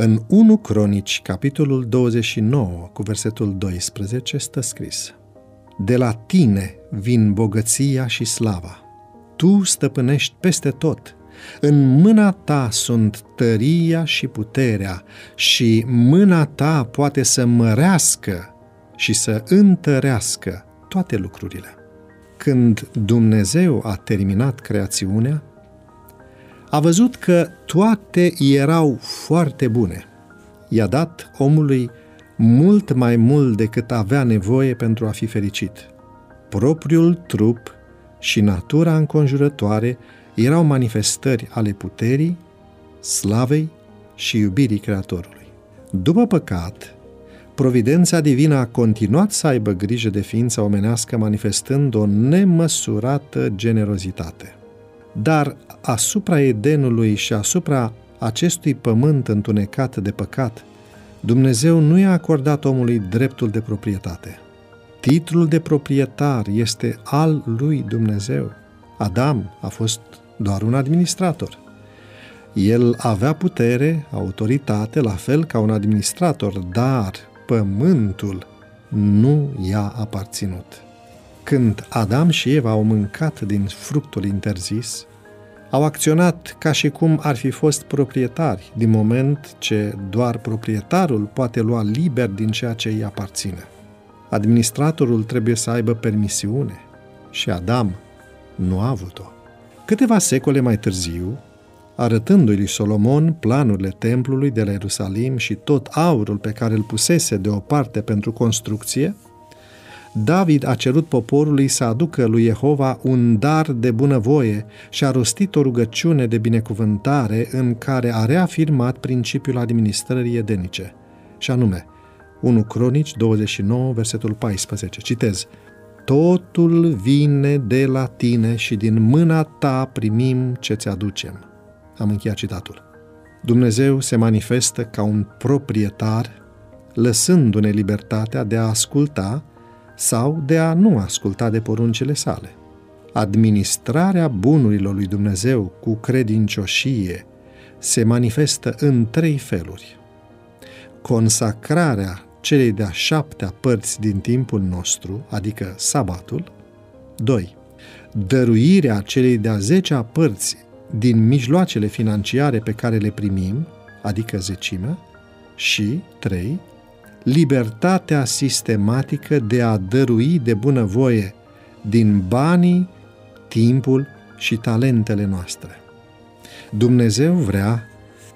În 1 Cronici, capitolul 29, cu versetul 12, stă scris De la tine vin bogăția și slava. Tu stăpânești peste tot. În mâna ta sunt tăria și puterea și mâna ta poate să mărească și să întărească toate lucrurile. Când Dumnezeu a terminat creațiunea, a văzut că toate erau foarte bune. I-a dat omului mult mai mult decât avea nevoie pentru a fi fericit. Propriul trup și natura înconjurătoare erau manifestări ale puterii, slavei și iubirii Creatorului. După păcat, providența divină a continuat să aibă grijă de ființa omenească manifestând o nemăsurată generozitate. Dar asupra Edenului și asupra acestui pământ întunecat de păcat, Dumnezeu nu i-a acordat omului dreptul de proprietate. Titlul de proprietar este al lui Dumnezeu. Adam a fost doar un administrator. El avea putere, autoritate, la fel ca un administrator, dar pământul nu i-a aparținut. Când Adam și Eva au mâncat din fructul interzis, au acționat ca și cum ar fi fost proprietari, din moment ce doar proprietarul poate lua liber din ceea ce îi aparține. Administratorul trebuie să aibă permisiune și Adam nu a avut-o. Câteva secole mai târziu, arătându-i lui Solomon planurile templului de la Ierusalim și tot aurul pe care îl pusese deoparte pentru construcție, David a cerut poporului să aducă lui Jehova un dar de bunăvoie și a rostit o rugăciune de binecuvântare în care a reafirmat principiul administrării edenice, și anume 1 Cronici 29, versetul 14. Citez. Totul vine de la tine și din mâna ta primim ce ți aducem. Am încheiat citatul. Dumnezeu se manifestă ca un proprietar, lăsându-ne libertatea de a asculta sau de a nu asculta de poruncile sale. Administrarea bunurilor lui Dumnezeu cu credincioșie se manifestă în trei feluri. Consacrarea celei de-a șaptea părți din timpul nostru, adică sabatul. 2. Dăruirea celei de-a zecea părți din mijloacele financiare pe care le primim, adică zecimea. Și 3 libertatea sistematică de a dărui de bunăvoie din banii, timpul și talentele noastre. Dumnezeu vrea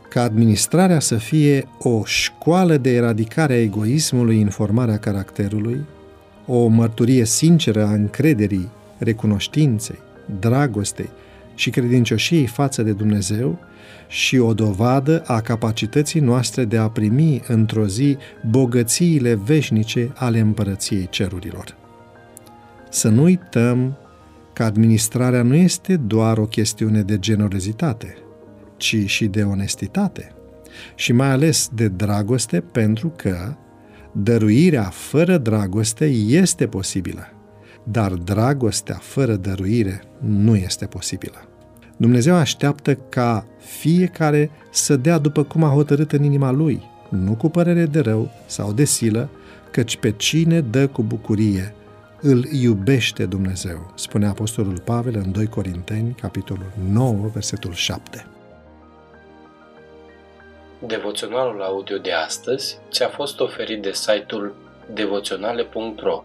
ca administrarea să fie o școală de eradicare a egoismului în formarea caracterului, o mărturie sinceră a încrederii, recunoștinței, dragostei și credincioșiei față de Dumnezeu și o dovadă a capacității noastre de a primi într-o zi bogățiile veșnice ale împărăției cerurilor. Să nu uităm că administrarea nu este doar o chestiune de generozitate, ci și de onestitate și mai ales de dragoste pentru că dăruirea fără dragoste este posibilă, dar dragostea fără dăruire nu este posibilă. Dumnezeu așteaptă ca fiecare să dea după cum a hotărât în inima lui, nu cu părere de rău sau de silă, căci pe cine dă cu bucurie, îl iubește Dumnezeu, spune Apostolul Pavel în 2 Corinteni, capitolul 9, versetul 7. Devoționalul audio de astăzi ți-a fost oferit de site-ul devoționale.ro